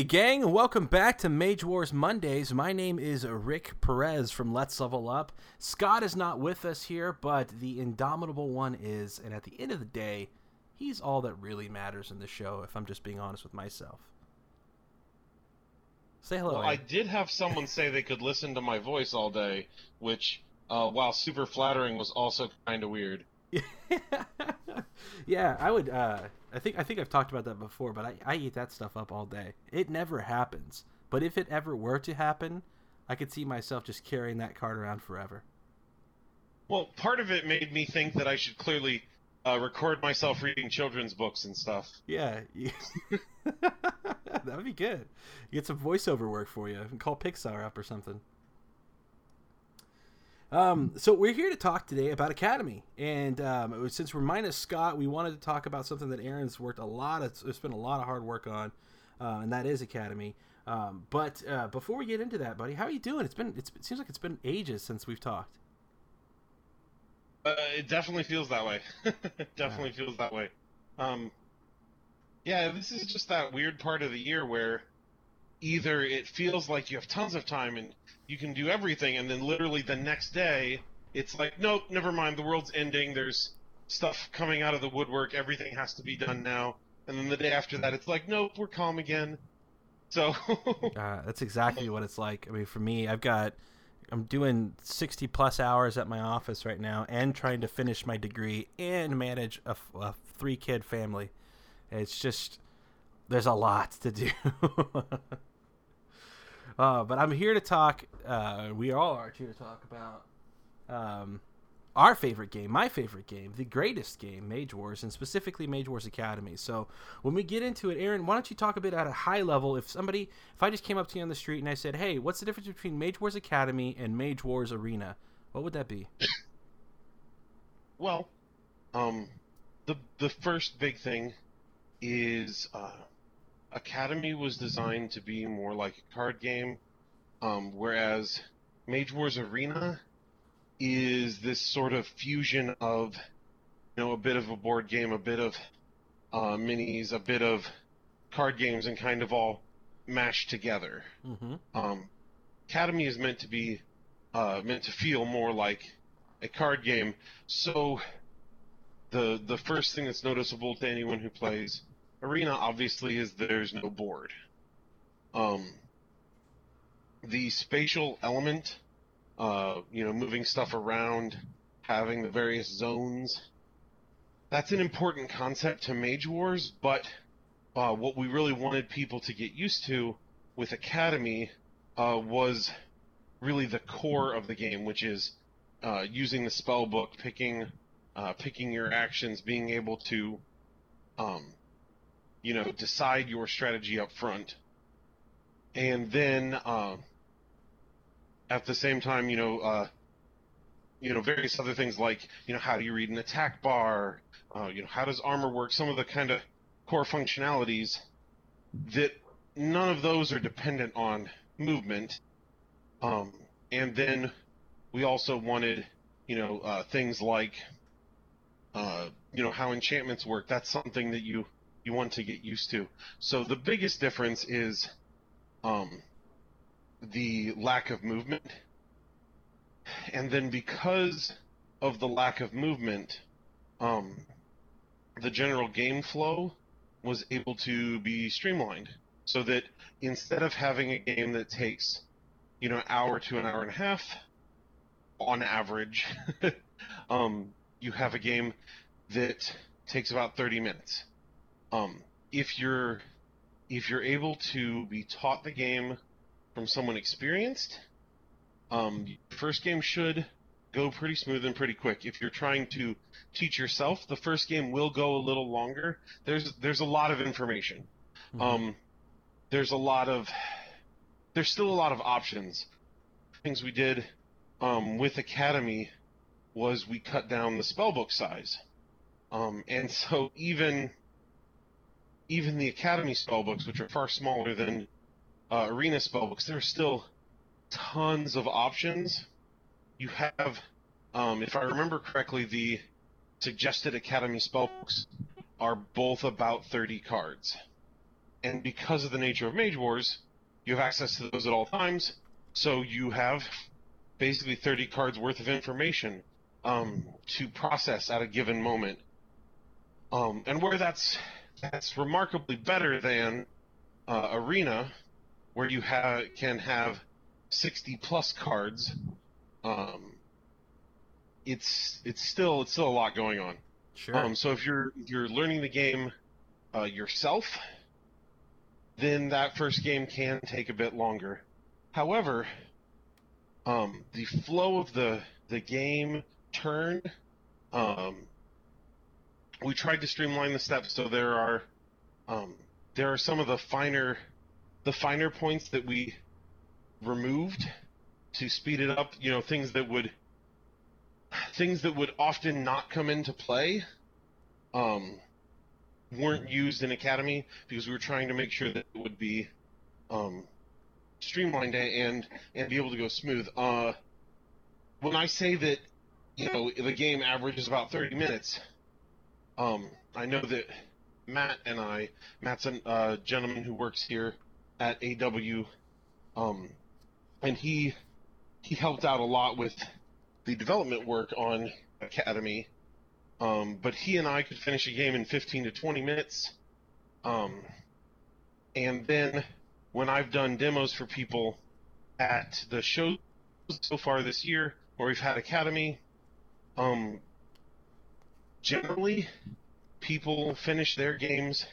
Hey, gang, welcome back to Mage Wars Mondays. My name is Rick Perez from Let's Level Up. Scott is not with us here, but the Indomitable one is, and at the end of the day, he's all that really matters in the show, if I'm just being honest with myself. Say hello. Well, I did have someone say they could listen to my voice all day, which, uh, while super flattering, was also kind of weird. yeah, I would. Uh, I think I think I've talked about that before, but I, I eat that stuff up all day. It never happens, but if it ever were to happen, I could see myself just carrying that card around forever. Well, part of it made me think that I should clearly uh, record myself reading children's books and stuff. Yeah, that would be good. Get some voiceover work for you. And call Pixar up or something. Um, so we're here to talk today about Academy, and um, was, since we're minus Scott, we wanted to talk about something that Aaron's worked a lot. Of, it's been a lot of hard work on, uh, and that is Academy. Um, but uh, before we get into that, buddy, how are you doing? It's been it's, it seems like it's been ages since we've talked. Uh, it definitely feels that way. definitely feels that way. Um, yeah, this is just that weird part of the year where either it feels like you have tons of time and you can do everything, and then literally the next day, it's like, nope, never mind, the world's ending. There's stuff coming out of the woodwork. Everything has to be done now. And then the day after that, it's like, nope, we're calm again. So uh, that's exactly what it's like. I mean, for me, I've got I'm doing 60 plus hours at my office right now, and trying to finish my degree and manage a, a three kid family. It's just there's a lot to do. Uh, but I'm here to talk. Uh, we all are here to talk about um, our favorite game, my favorite game, the greatest game, Mage Wars, and specifically Mage Wars Academy. So when we get into it, Aaron, why don't you talk a bit at a high level? If somebody, if I just came up to you on the street and I said, "Hey, what's the difference between Mage Wars Academy and Mage Wars Arena?" What would that be? Well, um, the the first big thing is uh, Academy was designed to be more like a card game, um, whereas Mage Wars Arena is this sort of fusion of, you know, a bit of a board game, a bit of uh, minis, a bit of card games, and kind of all mashed together. Mm-hmm. Um, Academy is meant to be uh, meant to feel more like a card game, so the the first thing that's noticeable to anyone who plays Arena obviously is there's no board. Um, the spatial element, uh, you know, moving stuff around, having the various zones, that's an important concept to Mage Wars, but uh, what we really wanted people to get used to with Academy uh, was really the core of the game, which is uh, using the spell book, picking uh, picking your actions, being able to um, you know, decide your strategy up front. And then, uh, at the same time, you know, uh, you know, various other things like, you know, how do you read an attack bar? Uh, you know, how does armor work? Some of the kind of core functionalities that none of those are dependent on movement. Um, and then we also wanted, you know, uh, things like, uh, you know, how enchantments work. That's something that you you want to get used to. So the biggest difference is um, the lack of movement. And then because of the lack of movement, um, the general game flow was able to be streamlined so that instead of having a game that takes you know an hour to an hour and a half on average um, you have a game that takes about 30 minutes um, if you're if you're able to be taught the game from someone experienced, um, first game should go pretty smooth and pretty quick. If you're trying to teach yourself, the first game will go a little longer. There's there's a lot of information. Mm-hmm. Um, there's a lot of there's still a lot of options. Things we did um, with Academy was we cut down the spellbook size, um, and so even even the Academy spellbooks, which are far smaller than uh, Arena spellbooks, there are still tons of options. You have, um, if I remember correctly, the suggested Academy spellbooks are both about 30 cards. and because of the nature of Mage Wars, you have access to those at all times. So you have basically 30 cards worth of information um, to process at a given moment. Um, and where that's that's remarkably better than uh, Arena, where you have can have 60 plus cards. Um, it's it's still it's still a lot going on. Sure. Um, so if you're you're learning the game uh, yourself, then that first game can take a bit longer. However, um, the flow of the the game turn, um, we tried to streamline the steps so there are um, there are some of the finer the finer points that we removed to speed it up. You know, things that would things that would often not come into play um, weren't used in Academy because we were trying to make sure that it would be um, streamlined and and be able to go smooth. Uh, when I say that you know the game averages about 30 minutes, um, I know that Matt and I, Matt's a uh, gentleman who works here at AW, um, and he he helped out a lot with the development work on Academy. Um, but he and I could finish a game in 15 to 20 minutes. Um, and then when I've done demos for people at the shows so far this year, where we've had Academy, um, generally people finish their games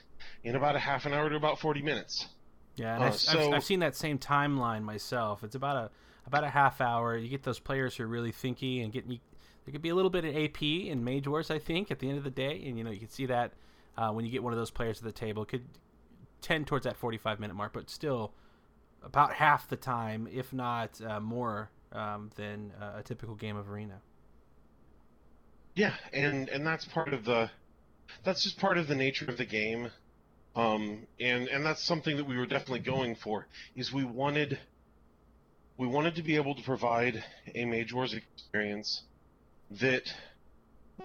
in about a half an hour to about 40 minutes. Yeah, and Uh, I've, I've, I've seen that same timeline myself. It's about a about a half hour. You get those players who are really thinky and getting. There could be a little bit of AP in Mage Wars, I think, at the end of the day, and you know you can see that uh, when you get one of those players at the table, it could tend towards that forty-five minute mark, but still about half the time, if not uh, more, um, than uh, a typical game of Arena. Yeah, and and that's part of the that's just part of the nature of the game. Um, and and that's something that we were definitely going for is we wanted we wanted to be able to provide a Mage Wars experience that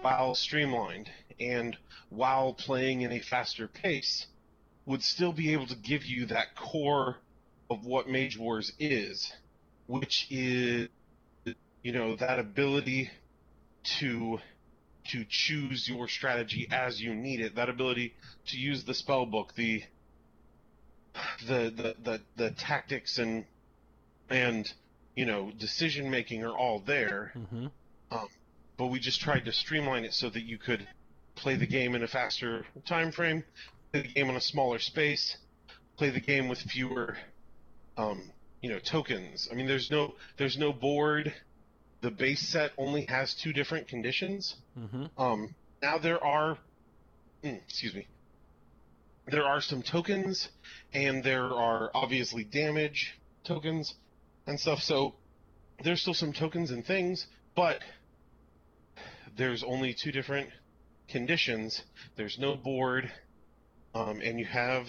while streamlined and while playing in a faster pace would still be able to give you that core of what Mage Wars is, which is you know that ability to to choose your strategy as you need it. That ability to use the spell book, the the the the, the tactics and and you know decision making are all there. Mm-hmm. But we just tried to streamline it so that you could play the game in a faster time frame, play the game on a smaller space, play the game with fewer um, you know tokens. I mean, there's no there's no board. The base set only has two different conditions. Mm-hmm. Um, now there are, mm, excuse me, there are some tokens, and there are obviously damage tokens and stuff. So there's still some tokens and things, but there's only two different conditions. There's no board, um, and you have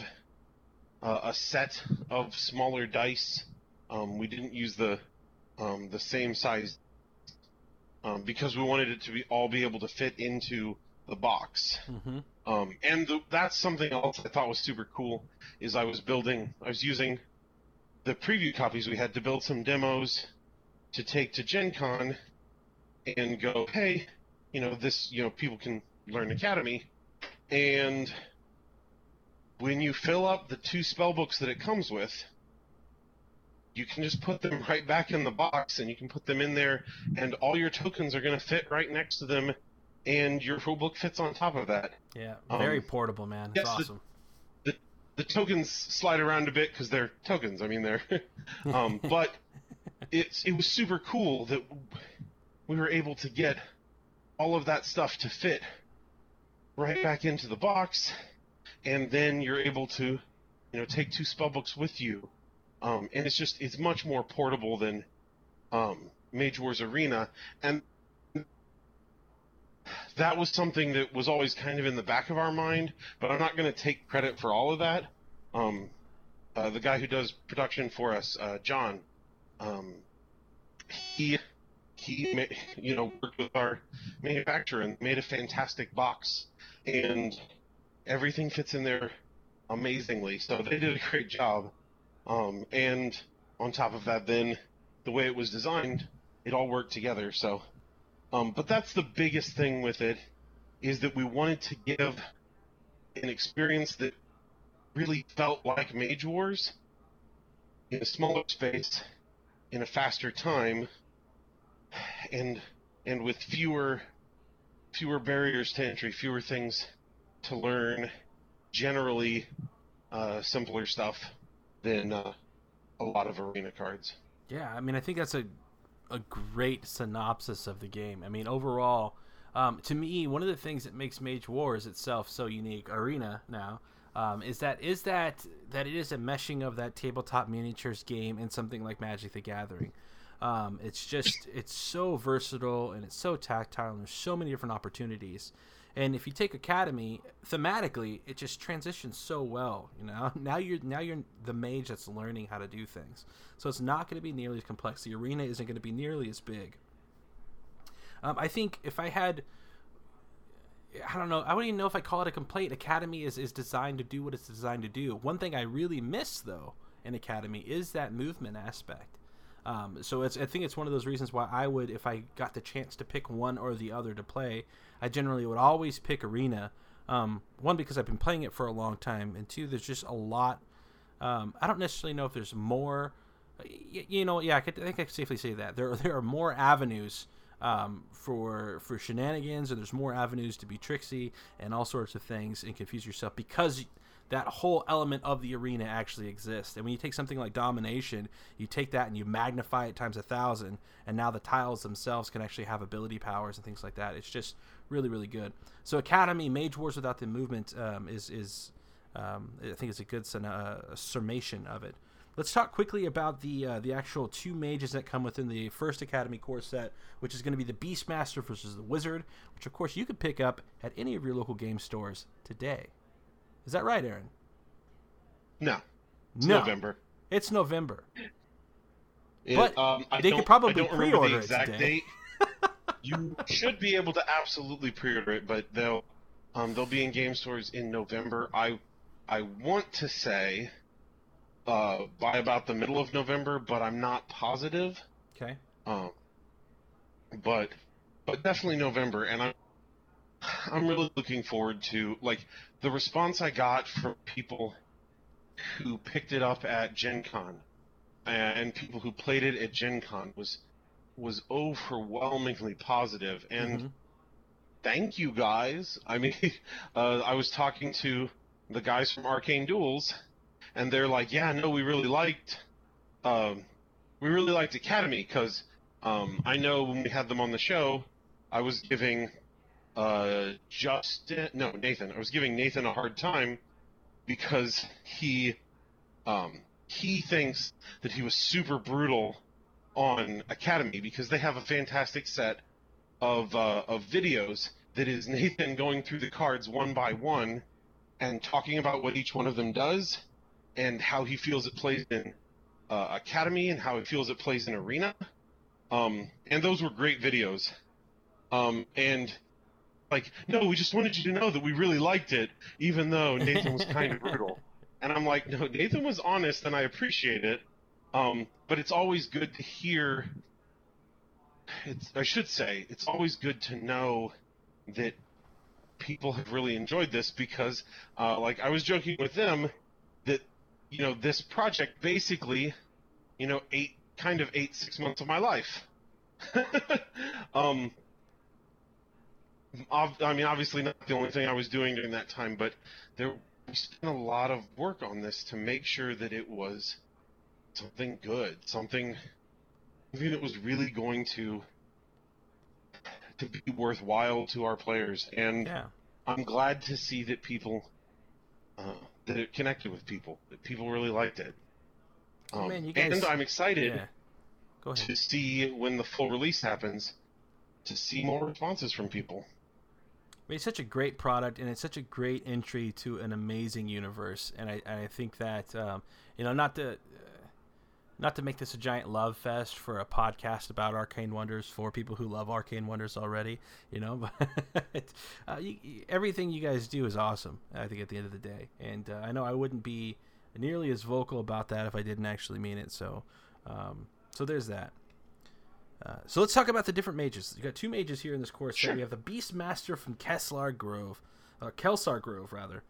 uh, a set of smaller dice. Um, we didn't use the um, the same size um, because we wanted it to be all be able to fit into the box. Mm-hmm. Um, and the, that's something else I thought was super cool. Is I was building, I was using the preview copies we had to build some demos to take to Gen Con and go, hey, you know, this, you know, people can learn Academy. And when you fill up the two spell books that it comes with, you can just put them right back in the box and you can put them in there and all your tokens are going to fit right next to them and your rulebook fits on top of that. Yeah, Um, very portable, man. It's yes, the- awesome. The tokens slide around a bit because they're tokens. I mean, they're, um, but it's it was super cool that we were able to get all of that stuff to fit right back into the box, and then you're able to, you know, take two spellbooks with you, um, and it's just it's much more portable than um, Mage Wars Arena, and that was something that was always kind of in the back of our mind, but I'm not going to take credit for all of that. Um, uh, the guy who does production for us, uh, John, um, he he you know worked with our manufacturer and made a fantastic box, and everything fits in there amazingly. So they did a great job. Um, and on top of that, then the way it was designed, it all worked together. So, um, but that's the biggest thing with it is that we wanted to give an experience that really felt like Mage Wars in a smaller space, in a faster time, and and with fewer fewer barriers to entry, fewer things to learn, generally uh, simpler stuff than uh, a lot of arena cards. Yeah, I mean, I think that's a a great synopsis of the game. I mean, overall, um, to me, one of the things that makes Mage Wars itself so unique, Arena now, um, is that is that that it is a meshing of that tabletop miniatures game and something like Magic the Gathering. Um, it's just it's so versatile and it's so tactile and there's so many different opportunities. And if you take Academy thematically, it just transitions so well. You know, now you're now you're the mage that's learning how to do things. So it's not going to be nearly as complex. The arena isn't going to be nearly as big. Um, I think if I had, I don't know, I wouldn't even know if I call it a complaint. Academy is is designed to do what it's designed to do. One thing I really miss though in Academy is that movement aspect. Um, so it's I think it's one of those reasons why I would, if I got the chance to pick one or the other to play, I generally would always pick Arena. Um, one because I've been playing it for a long time, and two, there's just a lot. Um, I don't necessarily know if there's more. You, know, yeah, I, could, I think I can safely say that there there are more avenues um, for for shenanigans, and there's more avenues to be tricksy and all sorts of things and confuse yourself because that whole element of the arena actually exists. And when you take something like domination, you take that and you magnify it times a thousand, and now the tiles themselves can actually have ability powers and things like that. It's just really, really good. So Academy Mage Wars without the movement um, is is um, I think it's a good uh, summation of it. Let's talk quickly about the uh, the actual two mages that come within the first Academy core set, which is going to be the Beastmaster versus the Wizard, which of course you could pick up at any of your local game stores today. Is that right, Aaron? No. It's no. November. It's November. It, but um, they could probably pre-order it today. Date. you should be able to absolutely pre-order it, but they'll um, they'll be in game stores in November. I I want to say uh, by about the middle of November, but I'm not positive. Okay. Um, but but definitely November, and I'm I'm really looking forward to like the response I got from people who picked it up at Gen Con and people who played it at Gen Con was was overwhelmingly positive and mm-hmm. thank you guys. I mean, uh, I was talking to the guys from Arcane Duels and they're like, "Yeah, no, we really liked um, we really liked Academy because um, I know when we had them on the show, I was giving uh, Justin, no, Nathan. I was giving Nathan a hard time because he, um, he thinks that he was super brutal on Academy because they have a fantastic set of uh, of videos that is Nathan going through the cards one by one and talking about what each one of them does and how he feels it plays in uh, Academy and how he feels it plays in Arena. Um, and those were great videos. Um, and like, no, we just wanted you to know that we really liked it, even though Nathan was kind of brutal. And I'm like, no, Nathan was honest, and I appreciate it. Um, but it's always good to hear. It's, I should say, it's always good to know that people have really enjoyed this because, uh, like, I was joking with them that, you know, this project basically, you know, ate kind of ate six months of my life. um, I mean, obviously not the only thing I was doing during that time, but there we spent a lot of work on this to make sure that it was something good, something, something that was really going to to be worthwhile to our players. And yeah. I'm glad to see that people uh, that it connected with people, that people really liked it. Um, oh, man, guys... And I'm excited yeah. to see when the full release happens, to see more responses from people it's such a great product and it's such a great entry to an amazing universe and i, and I think that um, you know not to uh, not to make this a giant love fest for a podcast about arcane wonders for people who love arcane wonders already you know but uh, you, everything you guys do is awesome i think at the end of the day and uh, i know i wouldn't be nearly as vocal about that if i didn't actually mean it so um, so there's that uh, so let's talk about the different mages. You got two mages here in this course. Sure. We have the Beastmaster from Kesslar Grove, uh, Kelsar Grove rather.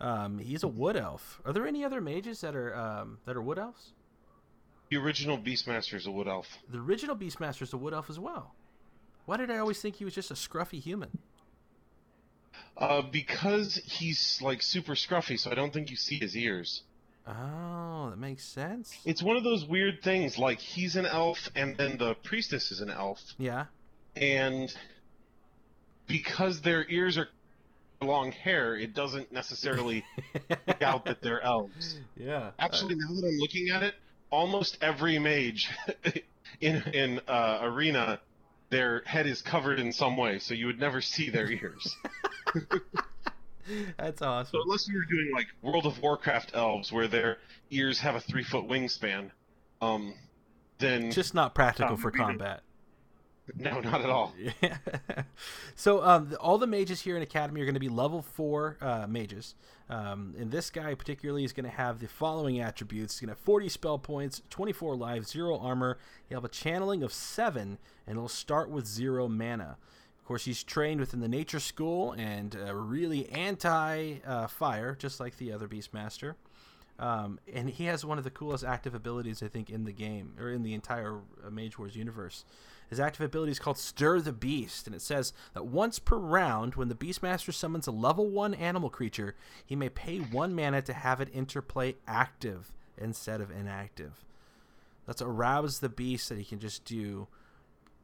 Um, he's a wood elf. Are there any other mages that are um, that are wood elves? The original Beastmaster is a wood elf. The original Beastmaster is a wood elf as well. Why did I always think he was just a scruffy human? Uh, because he's like super scruffy, so I don't think you see his ears. Oh, that makes sense. It's one of those weird things. Like he's an elf, and then the priestess is an elf. Yeah. And because their ears are long hair, it doesn't necessarily out that they're elves. Yeah. Actually, now that I'm looking at it, almost every mage in in uh, arena, their head is covered in some way, so you would never see their ears. That's awesome. So unless you're doing like World of Warcraft elves, where their ears have a three foot wingspan, um, then just not practical um, for combat. No, not at all. Yeah. so um, all the mages here in Academy are going to be level four uh, mages. Um, and this guy particularly is going to have the following attributes: he's going to have 40 spell points, 24 life, zero armor. He'll have a channeling of seven, and he'll start with zero mana. Of course, he's trained within the Nature School and uh, really anti uh, fire, just like the other Beastmaster. Um, and he has one of the coolest active abilities, I think, in the game or in the entire uh, Mage Wars universe. His active ability is called Stir the Beast, and it says that once per round, when the Beastmaster summons a level 1 animal creature, he may pay 1 mana to have it enter play active instead of inactive. That's arouse the beast that he can just do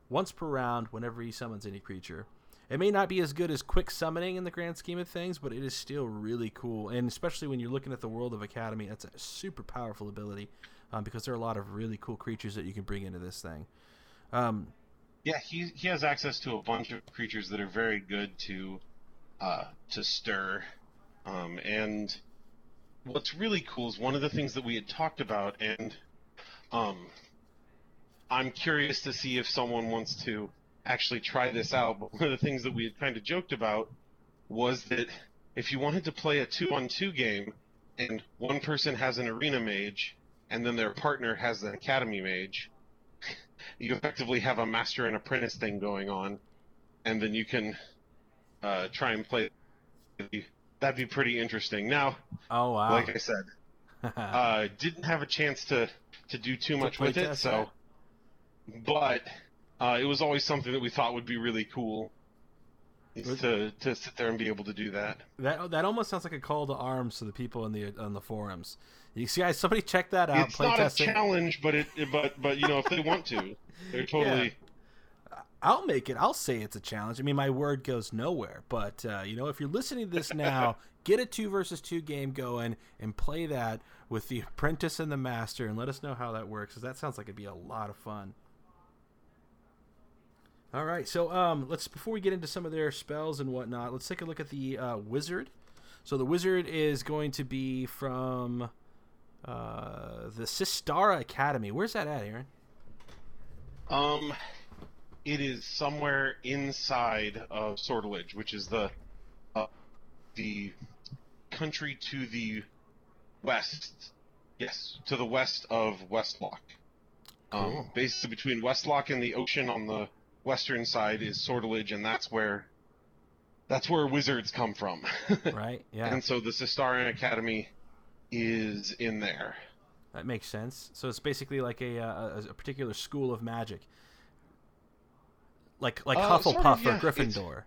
once per round whenever he summons any creature. It may not be as good as quick summoning in the grand scheme of things, but it is still really cool. And especially when you're looking at the world of Academy, that's a super powerful ability um, because there are a lot of really cool creatures that you can bring into this thing. Um, yeah, he he has access to a bunch of creatures that are very good to uh, to stir, um, and what's really cool is one of the things that we had talked about, and um, I'm curious to see if someone wants to actually try this out. But one of the things that we had kind of joked about was that if you wanted to play a two-on-two game, and one person has an arena mage, and then their partner has an academy mage you effectively have a master and apprentice thing going on, and then you can uh, try and play. That'd be pretty interesting. Now, oh wow, like I said, uh, didn't have a chance to to do too much with it, so. But uh, it was always something that we thought would be really cool. To, to sit there and be able to do that. That that almost sounds like a call to arms to the people in the on the forums. You see, guys, somebody check that out. It's not a challenge, but it, but but you know, if they want to, they're totally. Yeah. I'll make it. I'll say it's a challenge. I mean, my word goes nowhere. But uh, you know, if you're listening to this now, get a two versus two game going and play that with the apprentice and the master, and let us know how that works. Because that sounds like it'd be a lot of fun. All right, so um, let's before we get into some of their spells and whatnot, let's take a look at the uh, wizard. So the wizard is going to be from uh, the Systara Academy. Where's that at, Aaron? Um, it is somewhere inside of Sortilege, which is the uh, the country to the west. Yes, to the west of Westlock. Um, cool. Um, basically, between Westlock and the ocean on the western side is Sortilege, and that's where that's where wizards come from. right. Yeah. And so the Systarian Academy is in there. That makes sense. So it's basically like a, uh, a, a particular school of magic, like like uh, Hufflepuff sort of, yeah. or Gryffindor.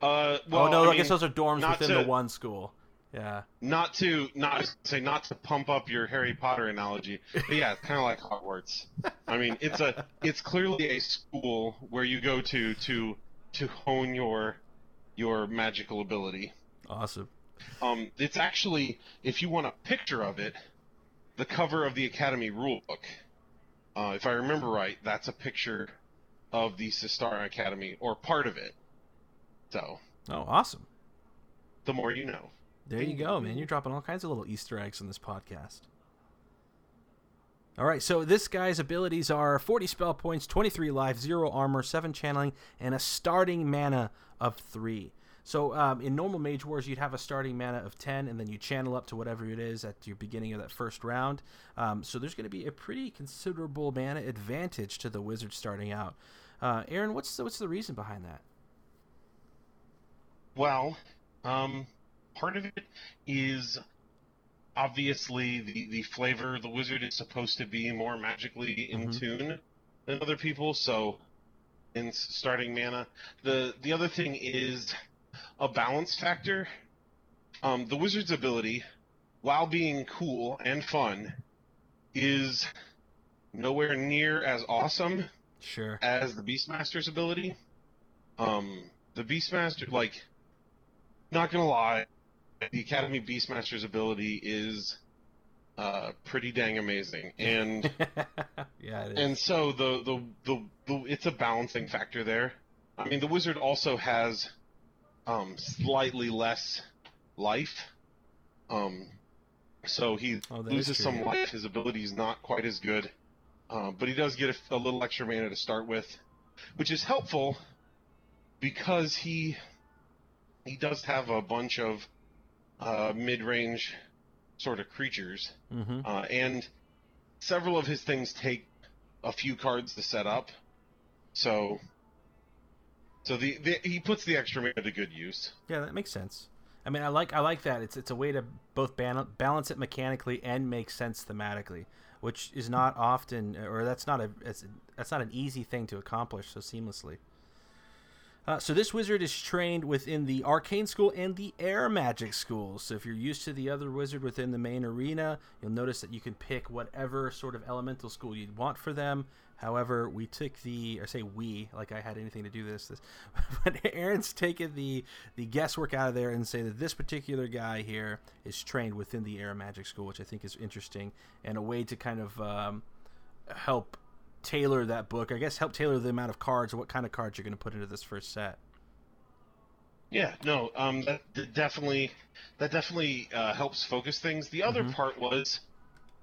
Uh, well, oh no, I, I guess those are dorms within to, the one school. Yeah. Not to not say not to pump up your Harry Potter analogy, but yeah, it's kind of like Hogwarts. I mean, it's a it's clearly a school where you go to to to hone your your magical ability. Awesome. Um, it's actually, if you want a picture of it, the cover of the Academy rulebook. Uh, if I remember right, that's a picture of the Systara Academy, or part of it. So. Oh, awesome. The more you know. There you go, man. You're dropping all kinds of little Easter eggs in this podcast. All right, so this guy's abilities are 40 spell points, 23 life, 0 armor, 7 channeling, and a starting mana of 3. So um, in normal Mage Wars, you'd have a starting mana of 10, and then you channel up to whatever it is at your beginning of that first round. Um, so there's going to be a pretty considerable mana advantage to the Wizard starting out. Uh, Aaron, what's the, what's the reason behind that? Well, um, part of it is obviously the, the flavor. The wizard is supposed to be more magically in Mhm. tune than other people, so in starting mana. The the other thing is a balance factor. Um, the wizard's ability, while being cool and fun, is nowhere near as awesome Sure. as the Beastmaster's ability. Um, the Beastmaster, like, not gonna lie, the Academy Beastmaster's ability is uh, pretty dang amazing, and yeah, it is. and so the, the the the it's a balancing factor there. I mean, the wizard also has um, slightly less life, um, so he Oh, loses some life. His ability is not quite as good, uh, but he does get a, a little extra mana to start with, which is helpful because he he does have a bunch of uh, mid-range sort of creatures, hmm uh, and several of his things take a few cards to set up. So, so the, the he puts the extra mana to good use. Yeah, that makes sense. I mean, I like I like that. It's it's a way to both ban- balance it mechanically and make sense thematically, which is not often, or that's not a it's, that's not an easy thing to accomplish so seamlessly. Uh, so this wizard is trained within the arcane school and the air magic school. So if you're used to the other wizard within the main arena, you'll notice that you can pick whatever sort of elemental school you'd want for them. However, we took the, or say we, like I had anything to do this, this, but Aaron's taken the the guesswork out of there and say that this particular guy here is trained within the air magic school, which I think is interesting and a way to kind of um, help tailor that book. I guess help tailor the amount of cards or what kind of cards you're going to put into this first set. Yeah, no, um, that, that definitely that definitely uh, helps focus things. The other Mhm. part was,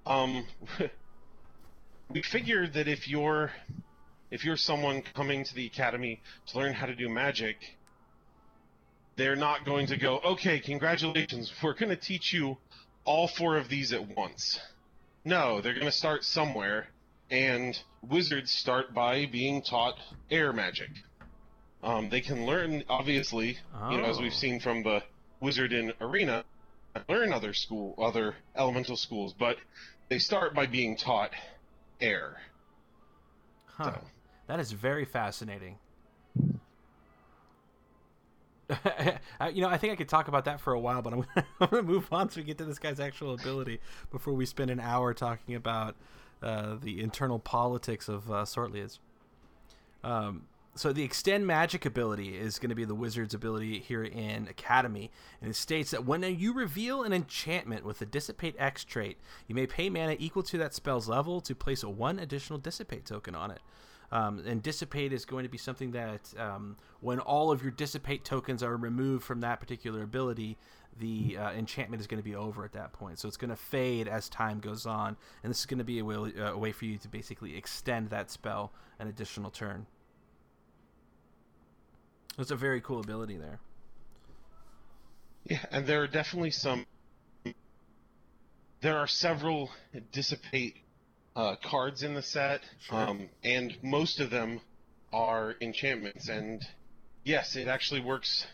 um, we figured that if you're if you're someone coming to the academy to learn how to do magic, they're not going to go, okay, congratulations, we're going to teach you all four of these at once. No, they're going to start somewhere, and wizards start by being taught air magic. Um, they can learn, obviously, you know, as Oh. we've seen from the wizard in arena, learn other school, other elemental schools, but they start by being taught air. Huh. So- That is very fascinating. You know, I think I could talk about that for a while, but I'm, I'm going to move on so we get to this guy's actual ability before we spend an hour talking about uh, the internal politics of uh, Sortilege. Um, so the extend magic ability is going to be the wizard's ability here in Academy, and it states that when you reveal an enchantment with the Dissipate X trait, you may pay mana equal to that spell's level to place a one additional Dissipate token on it. Um, and Dissipate is going to be something that um, when all of your Dissipate tokens are removed from that particular ability, the uh, enchantment is going to be over at that point. So it's going to fade as time goes on, and this is going to be a way, uh, a way for you to basically extend that spell an additional turn. It's a very cool ability there. Yeah, and there are definitely some. There are several dissipate uh, cards in the set, Sure. um, and most of them are enchantments. And yes, it actually works.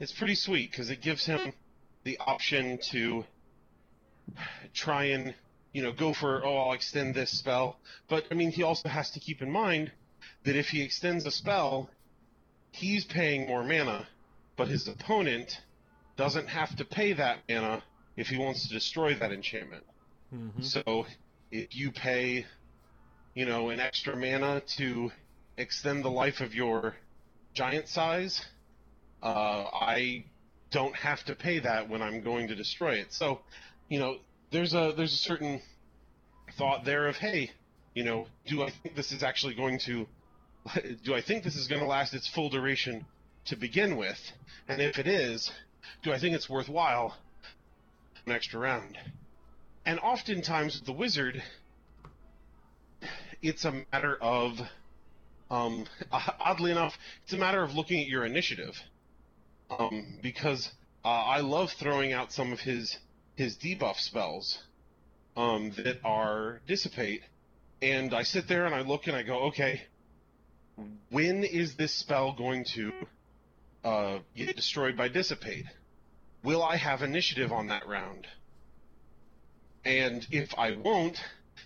It's pretty sweet because it gives him the option to try and you know go for oh I'll extend this spell, but I mean he also has to keep in mind that if he extends a spell, he's paying more mana, but his opponent doesn't have to pay that mana if he wants to destroy that enchantment. Mm-hmm. So if you pay, you know, an extra mana to extend the life of your giant size, uh, I don't have to pay that when I'm going to destroy it. So, you know, there's a there's a certain thought there of hey, you know, do I think this is actually going to do I think this is going to last its full duration to begin with? And if it is, do I think it's worthwhile an extra round? And oftentimes with the wizard, it's a matter of, um, oddly enough, it's a matter of looking at your initiative. Um, because uh, I love throwing out some of his his debuff spells, um, that are dissipate, and I sit there and I look and I go, okay, when is this spell going to uh, get destroyed by dissipate? Will I have initiative on that round? And if I won't,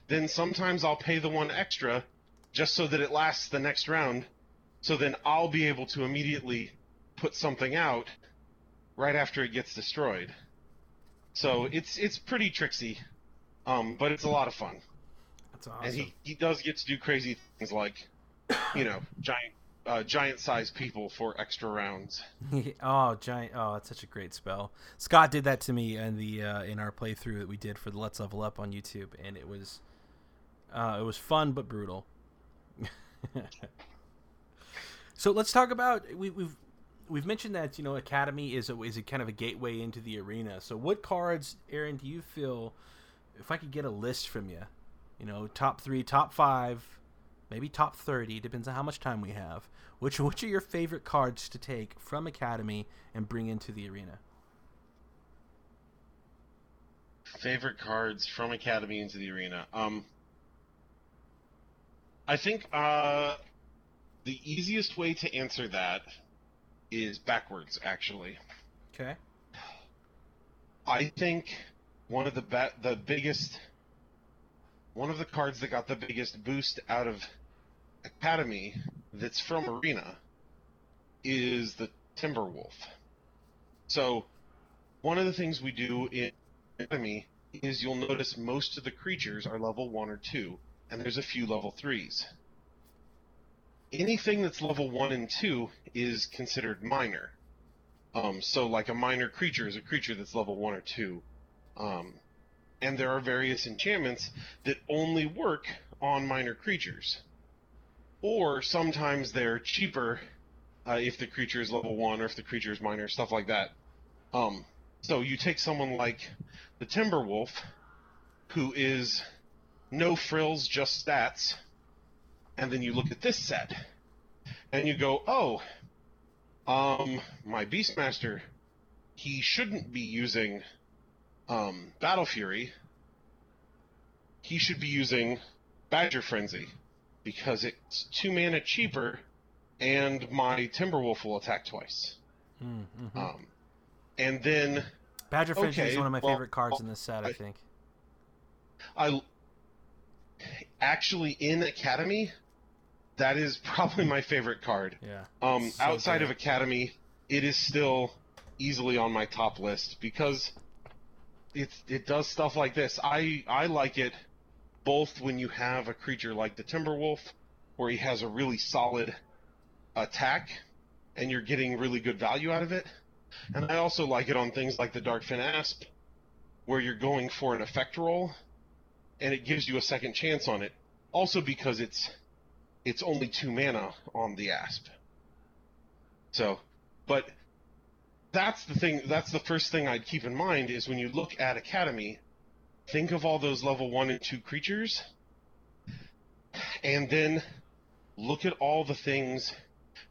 then sometimes I'll pay the one extra just so that it lasts the next round. So then I'll be able to immediately put something out right after it gets destroyed. So it's it's pretty tricksy, um, but it's a lot of fun. That's awesome. And he, he does get to do crazy things like, you know, giant uh, giant sized people for extra rounds. oh, giant! Oh, that's such a great spell. Scott did that to me in the uh, in our playthrough that we did for the Let's Level Up on YouTube, and it was uh, it was fun but brutal. so let's talk about we, we've we've mentioned that you know Academy is a, is a kind of a gateway into the arena. So what cards, Aaron, do you feel? If I could get a list from you, you know, top three, top five, maybe top thirty, depends on how much time we have. Which which are your favorite cards to take from Academy and bring into the arena? Favorite cards from Academy into the arena. Um, I think uh, the easiest way to answer that is backwards. Actually, Okay. I think one of the be- the biggest one of the cards that got the biggest boost out of Academy that's from Arena is the Timberwolf. So, one of the things we do in Academy is you'll notice most of the creatures are level 1 or 2, and there's a few level 3s. Anything that's level 1 and 2 is considered minor. Um, so, like a minor creature is a creature that's level 1 or 2. Um, and there are various enchantments that only work on minor creatures. Or sometimes they're cheaper uh, if the creature is level 1 or if the creature is minor, stuff like that. Um, so you take someone like the Timberwolf, who is no frills, just stats, and then you look at this set, and you go, oh, um, my Beastmaster, he shouldn't be using um, Battle Fury, he should be using Badger Frenzy because it's two mana cheaper, and my Timberwolf will attack twice. Mm-hmm. Um, and then Badger Frenzy is one of my well, favorite cards in this set. I I- think. I actually in Academy, that is probably my favorite card. Yeah. Um, So outside good. of Academy, it is still easily on my top list because it's it does stuff like this. I I like it both when you have a creature like the Timberwolf, where he has a really solid attack, and you're getting really good value out of it, and I also like it on things like the Darkfin Asp, where you're going for an effect roll, and it gives you a second chance on it. Also because it's it's only two mana on the Asp. So, but that's the thing. That's the first thing I'd keep in mind is when you look at Academy, think of all those level one and two creatures, and then look at all the things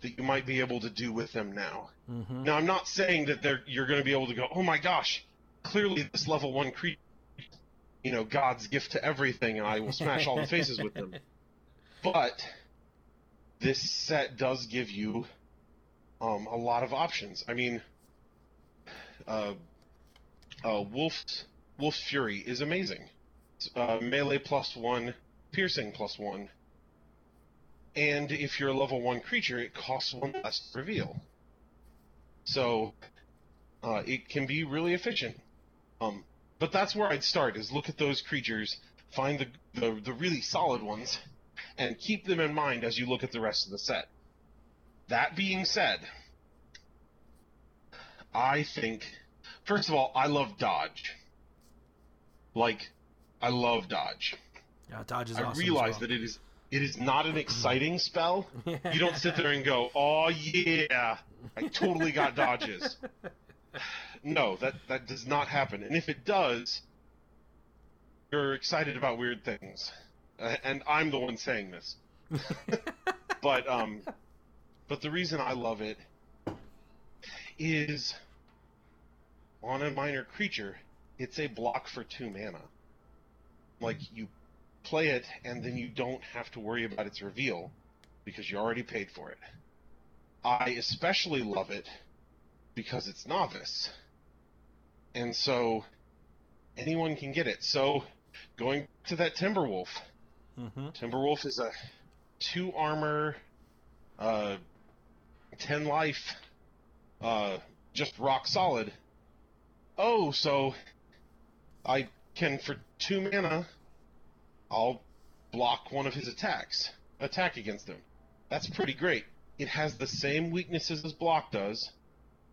that you might be able to do with them now. Mm-hmm. Now, I'm not saying that they're, you're going to be able to go, oh my gosh, clearly this level one creature, you know, God's gift to everything, and I will smash all the faces with them. But this set does give you um, a lot of options. I mean, uh, uh, Wolf's Wolf's Fury is amazing. Uh, melee plus one, piercing plus one, and if you're a level one creature, it costs one less to reveal. So uh, it can be really efficient. Um, but that's where I'd start: is look at those creatures, find the, the the really solid ones, and keep them in mind as you look at the rest of the set. That being said, I think, first of all, I love dodge. Like, I love dodge. Yeah, Dodge is awesome. I awesome. realize that it is it is not an exciting spell. You don't sit there and go, "Oh yeah, I totally got dodges." No, that that does not happen. And if it does, you're excited about weird things. Uh, and I'm the one saying this. but um, but the reason I love it is on a minor creature, it's a block for two mana. Like you play it, and then you don't have to worry about its reveal because you already paid for it. I especially love it because it's novice. And so anyone can get it. So going to that Timberwolf. Mm-hmm. Timberwolf is a two armor, uh, ten life, uh, just rock solid. Oh, so I can for two mana, I'll block one of his attacks, attack against him. That's pretty great. It has the same weaknesses as block does.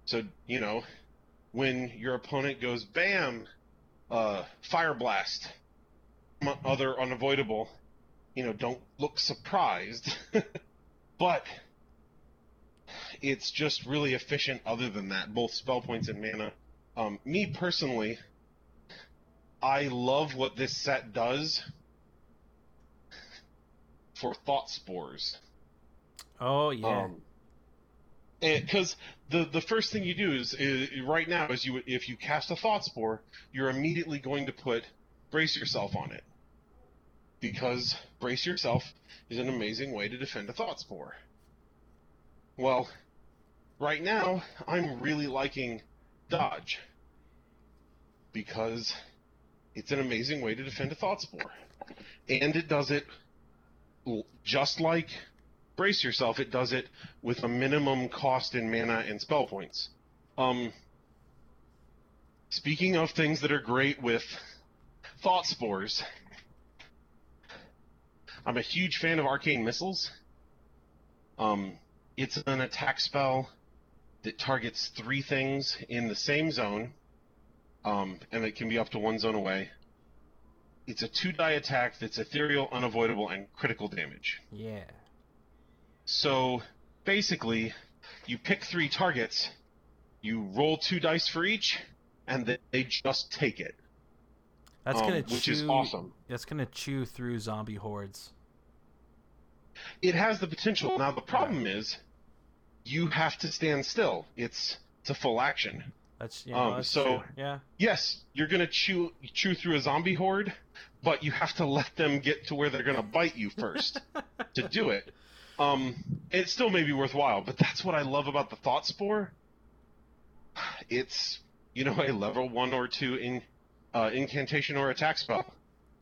So you know, when your opponent goes bam, uh, fire blast, other unavoidable, you know, don't look surprised. but it's just really efficient other than that, both spell points and mana. Um, me personally, I love what this set does for thought spores. Oh yeah. Um, because the the first thing you do is, is right now is you if you cast a thought spore, you're immediately going to put brace yourself on it because brace yourself is an amazing way to defend a thought spore. Well, right now I'm really liking dodge because it's an amazing way to defend a thought spore, and it does it just like brace yourself. It does it with a minimum cost in mana and spell points. Um, speaking of things that are great with thought spores, I'm a huge fan of arcane missiles. Um, it's an attack spell that targets three things in the same zone, um, and it can be up to one zone away. It's a two die attack that's ethereal, unavoidable, and critical damage. yeah. So basically, you pick three targets, you roll two dice for each, and they- they just take it, That's um, gonna which chew. is awesome. That's gonna chew through zombie hordes. It has the potential. Now the problem is, you have to stand still. It's it's a full action. That's yeah. no, Um, that's so- true. yeah. Yes, you're gonna chew chew through a zombie horde, but you have to let them get to where they're gonna bite you first to do it. Um, it still may be worthwhile, but that's what I love about the Thought Spore. It's you know a level one or two in uh, incantation or attack spell.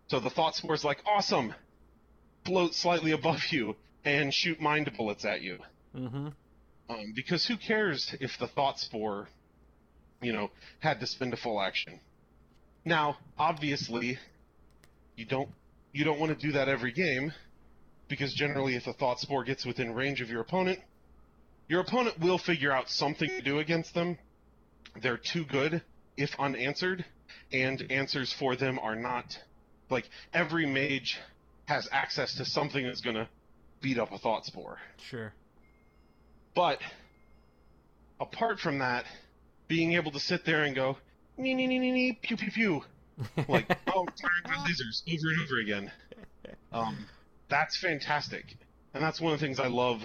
So the Thought Spore is like awesome, float slightly above you and shoot mind bullets at you. Mm-hmm. Um, because who cares if the Thought Spore, you know, had to spend a full action? Now, obviously, you don't you don't want to do that every game, because generally, if a Thought Spore gets within range of your opponent, your opponent will figure out something to do against them. They're too good if unanswered, and answers for them are not like every mage has access to something that's gonna beat up a Thought Spore. Sure. But apart from that, being able to sit there and go, nee, nee, nee, nee, nee, pew, pew, pew, like, oh, tired lasers over and over again, um, that's fantastic. And that's one of the things I love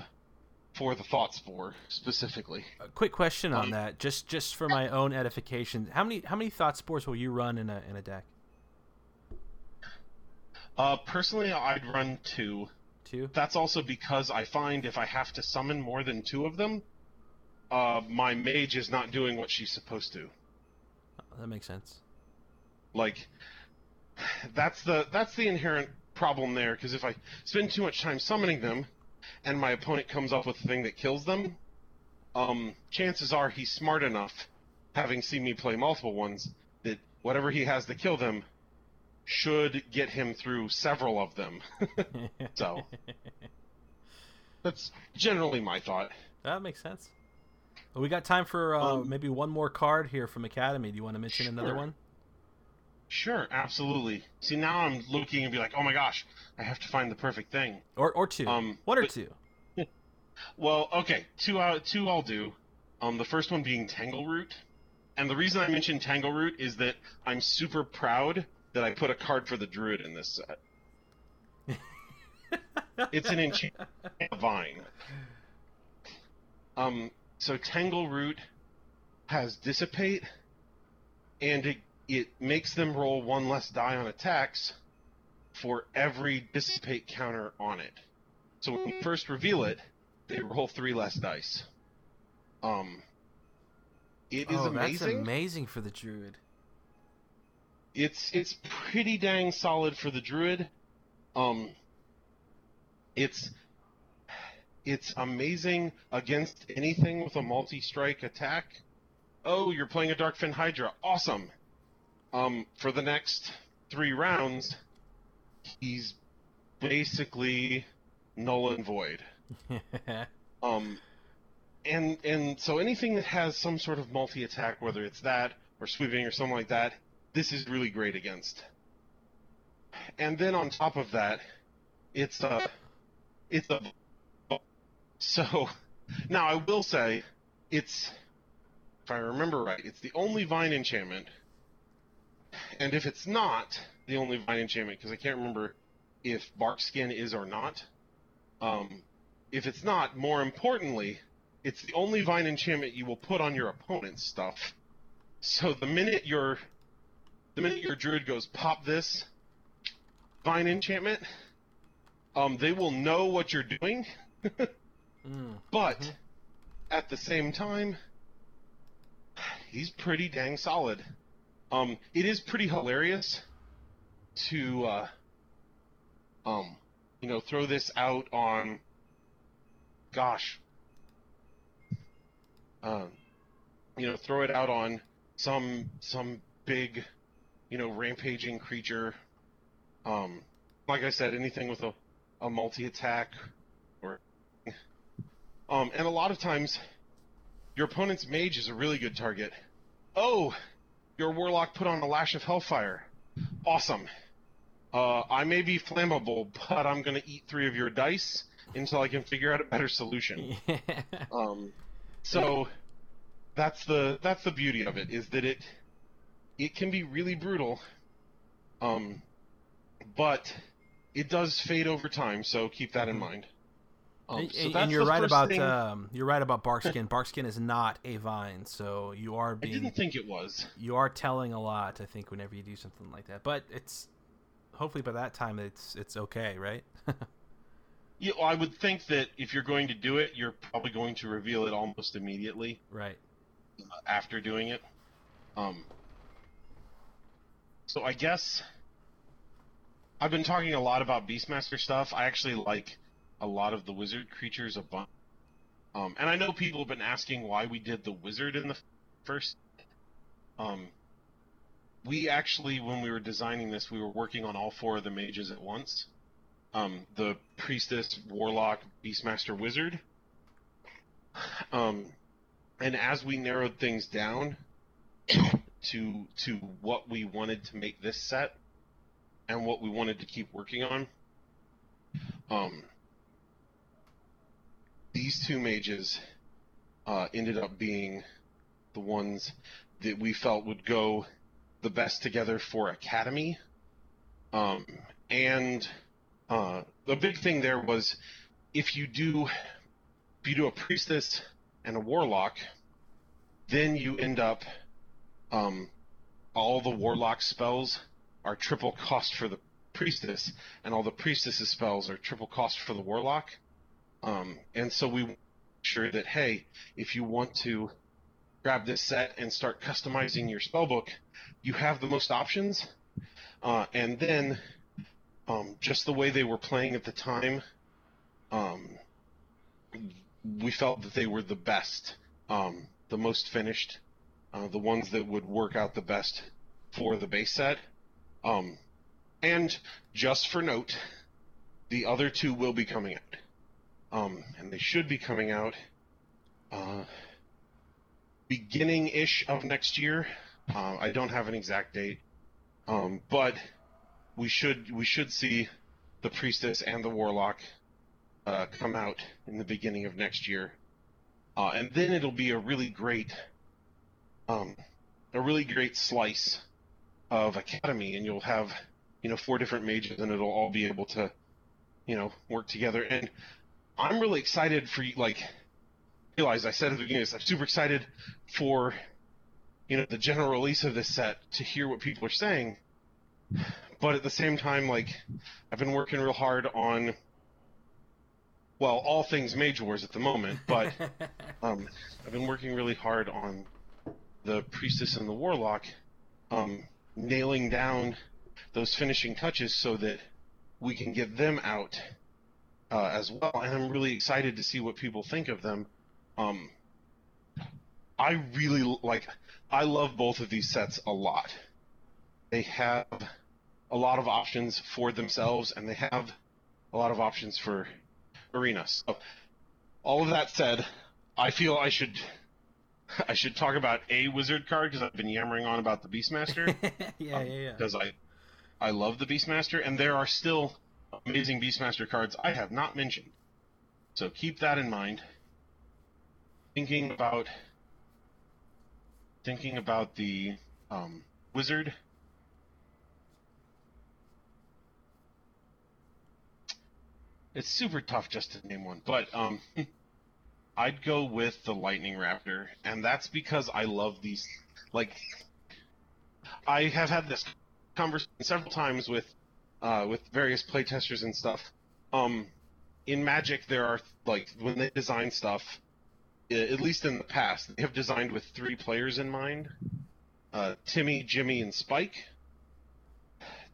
for the Thought Spore specifically. A quick question on Um, that, just just for my own edification. How many how many thought spores will you run in a in a deck? Uh, personally, I'd run two. Two. That's also because I find if I have to summon more than two of them, uh, my mage is not doing what she's supposed to. Oh, that makes sense. like that's the that's the inherent problem there because if I spend too much time summoning them and my opponent comes up with a thing that kills them, um, chances are he's smart enough, having seen me play multiple ones, that whatever he has to kill them should get him through several of them. So. That's generally my thought. that makes sense. Well, we got time for uh, Um, maybe one more card here from Academy. Do you want to mention another one? Sure, absolutely. See, now I'm looking and be like, oh my gosh, I have to find the perfect thing. Or or two? Um, one or but- two? Well, okay, two out two I'll do. Um, the first one being Tangleroot, and the reason I mentioned Tangleroot is that I'm super proud that I put a card for the Druid in this set. It's an enchant vine. Um, so Tangle Root has Dissipate, and it it makes them roll one less die on attacks for every Dissipate counter on it. So when you first reveal it, they roll three less dice. Um, it is oh, amazing. That's amazing for the druid. It's it's pretty dang solid for the druid. Um, it's it's amazing against anything with a multi-strike attack. Oh, you're playing a Darkfenne Hydra. Awesome. Um, for the next three rounds, he's basically null and void. um, and and so anything that has some sort of multi-attack, whether it's that or sweeping or something like that, this is really great against. And then on top of that, it's a it's a so now I will say it's if I remember right, it's the only vine enchantment. And if it's not the only vine enchantment, because I can't remember if bark skin is or not. Um, if it's not, more importantly, it's the only vine enchantment you will put on your opponent's stuff. So the minute your the minute your druid goes pop this vine enchantment, um, they will know what you're doing. Mm, But mhm. at the same time, he's pretty dang solid. Um, it is pretty hilarious to, uh, um, you know, throw this out on, gosh, um, you know, throw it out on some some big, you know, rampaging creature. Um, like I said, anything with a, a multi attack or um, and a lot of times, your opponent's mage is a really good target. Oh, your warlock put on a lash of hellfire. Awesome. Uh, I may be flammable, but I'm gonna eat three of your dice until I can figure out a better solution. Um, so that's the that's the beauty of it is that it it can be really brutal. Um, but it does fade over time, so keep that in mind. Um, and, so and- you're right about thing- um, you're right about barkskin. barkskin is not a vine, so you are being. I didn't think it was. you are telling a lot. I think whenever you do something like that, but it's hopefully by that time it's it's okay, right? Yeah, well, I would think that if you're going to do it, you're probably going to reveal it almost immediately right. uh, after doing it. Um, so I guess I've been talking a lot about Beastmaster stuff. I actually like a lot of the wizard creatures a bunch. Um, and I know people have been asking why we did the wizard in the first. Um, we actually, when we were designing this, we were working on all four of the mages at once. Um, the priestess, warlock, beastmaster, wizard. Um, and as we narrowed things down to to what we wanted to make this set and what we wanted to keep working on, um, these two mages uh, ended up being the ones that we felt would go the best together for Academy. Um, and uh, the big thing there was if you do if you do a priestess and a warlock, then you end up um, all the warlock spells are triple cost for the priestess, and all the priestess's spells are triple cost for the warlock. Um, and so we make sure that hey, if you want to grab this set and start customizing your spellbook, you have the most options. Uh, and then, um, just the way they were playing at the time, um, we felt that they were the best, um, the most finished, uh, the ones that would work out the best for the base set. Um, and just for note, the other two will be coming out. Um, and they should be coming out uh, beginning ish of next year. Uh, I don't have an exact date, um, but we should we should see the priestess and the warlock uh, come out in the beginning of next year, uh, and then it'll be a really great um, a really great slice of academy, and you'll have you know four different mages, and it'll all be able to you know, work together. And I'm really excited for you. Like, realize I said at the beginning, I'm super excited for you know the general release of this set to hear what people are saying. But at the same time, like, I've been working real hard on well, all things Mage Wars at the moment, but um, I've been working really hard on the Priestess and the Warlock, um, nailing down those finishing touches so that we can get them out uh, as well. And I'm really excited to see what people think of them. Um, I really like. I love both of these sets a lot. They have a lot of options for themselves, and they have a lot of options for arenas. So, all of that said, I feel I should I should talk about a wizard card because I've been yammering on about the Beastmaster. yeah, um, yeah, yeah. Because I I love the Beastmaster, and there are still amazing Beastmaster cards I have not mentioned. So keep that in mind. Thinking about thinking about the um, wizard It's super tough just to name one, but um, I'd go with the Lightning Raptor, and that's because I love these. Like, I have had this conversation several times with uh, with various playtesters and stuff. Um, in Magic, there are like when they design stuff, at least in the past, they have designed with three players in mind: uh, Timmy, Jimmy, and Spike.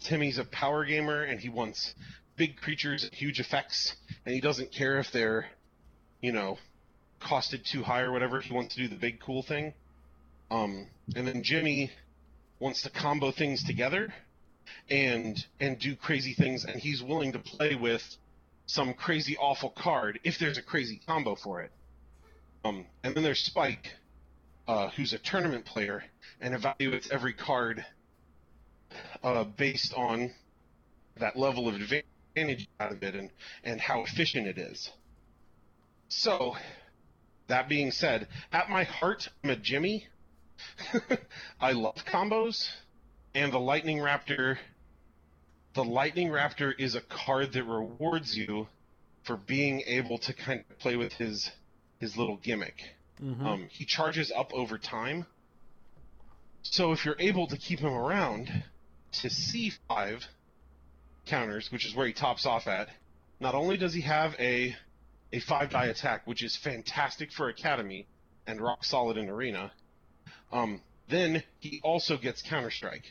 Timmy's a power gamer, and he wants big creatures and huge effects, and he doesn't care if they're, you know, costed too high or whatever. He wants to do the big cool thing. Um, and then Jimmy wants to combo things together and and do crazy things, and he's willing to play with some crazy awful card if there's a crazy combo for it. Um, and then there's Spike, uh, who's a tournament player and evaluates every card uh, based on that level of advantage out of it and, and how efficient it is. So, that being said, at my heart, I'm a Jimmy. I love combos, and the Lightning Raptor. The Lightning Raptor is a card that rewards you for being able to kind of play with his his little gimmick. Mm-hmm. Um, he charges up over time, so if you're able to keep him around to C5, counters, which is where he tops off at, not only does he have a a five die attack, which is fantastic for Academy and rock solid in Arena, um, then he also gets Counter Strike.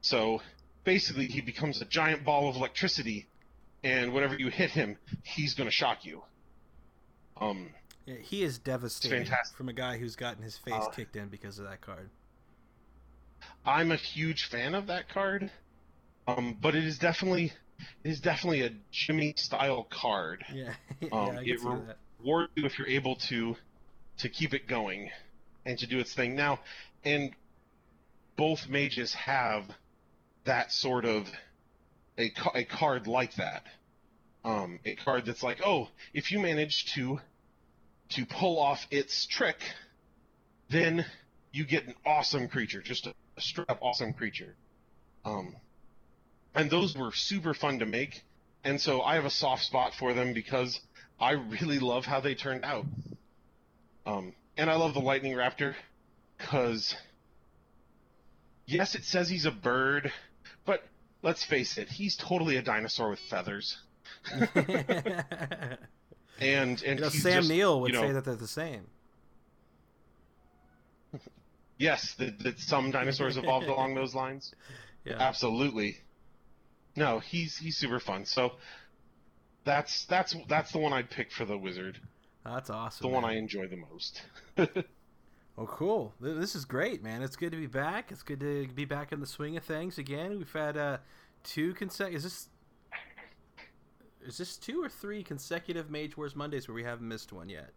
So basically, he becomes a giant ball of electricity, and whenever you hit him, he's going to shock you. Um, yeah, he is devastating from a guy who's gotten his face uh, kicked in because of that card. I'm a huge fan of that card. Um, but it is definitely it is definitely a Jimmy style card. Yeah, um, yeah it rewards you if you're able to to keep it going and to do its thing. Now, and both mages have that sort of a, a card like that. Um, a card that's like, oh, if you manage to to pull off its trick, then you get an awesome creature, just a, a straight up awesome creature. Um, and those were super fun to make. And so I have a soft spot for them because I really love how they turned out. Um, and I love the Lightning Raptor because, yes, it says he's a bird, let's face it, he's totally a dinosaur with feathers. and and you know, Sam just, Neill would you know, say that they're the same. Yes, that, that some dinosaurs evolved along those lines. Yeah. Absolutely. No, he's he's super fun. So that's that's that's the one I'd pick for the wizard. That's awesome. The man. one I enjoy the most. well, cool. This is great, man. It's good to be back. It's good to be back in the swing of things again. We've had uh, two consecutive. Is this is this two or three consecutive Mage Wars Mondays where we haven't missed one yet?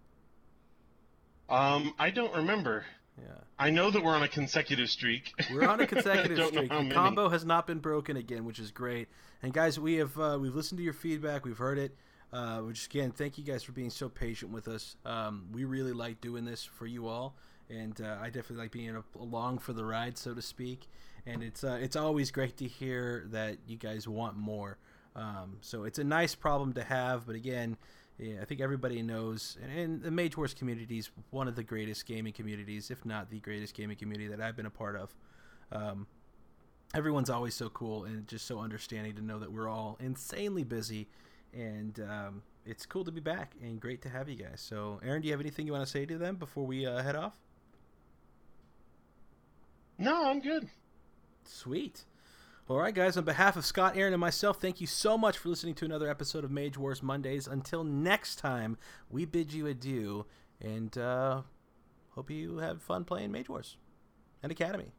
Um, I don't remember. Yeah. I know that we're on a consecutive streak. We're on a consecutive streak. The many. combo has not been broken again, which is great. And guys, we have uh, we've listened to your feedback. We've heard it. Uh, which again, thank you guys for being so patient with us. Um, we really like doing this for you all, and uh, I definitely like being along for the ride, so to speak. And it's uh, it's always great to hear that you guys want more. Um, so it's a nice problem to have, but again, yeah, I think everybody knows, and the Mage Wars community is one of the greatest gaming communities, if not the greatest gaming community that I've been a part of. Um, everyone's always so cool and just so understanding to know that we're all insanely busy, and um, it's cool to be back and great to have you guys. So, Aaron, do you have anything you want to say to them before we uh, head off? No, I'm good. Sweet. All right, guys. On behalf of Scott, Aaron, and myself, thank you so much for listening to another episode of Mage Wars Mondays. Until next time, we bid you adieu, and uh, hope you have fun playing Mage Wars and Academy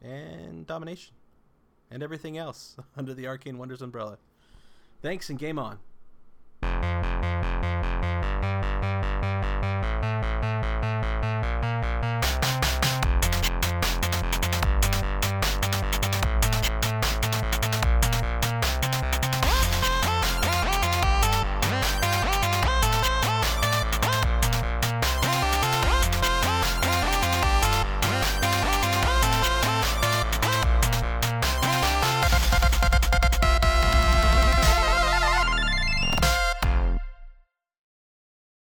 and Domination and everything else under the Arcane Wonders umbrella. Thanks, and game on.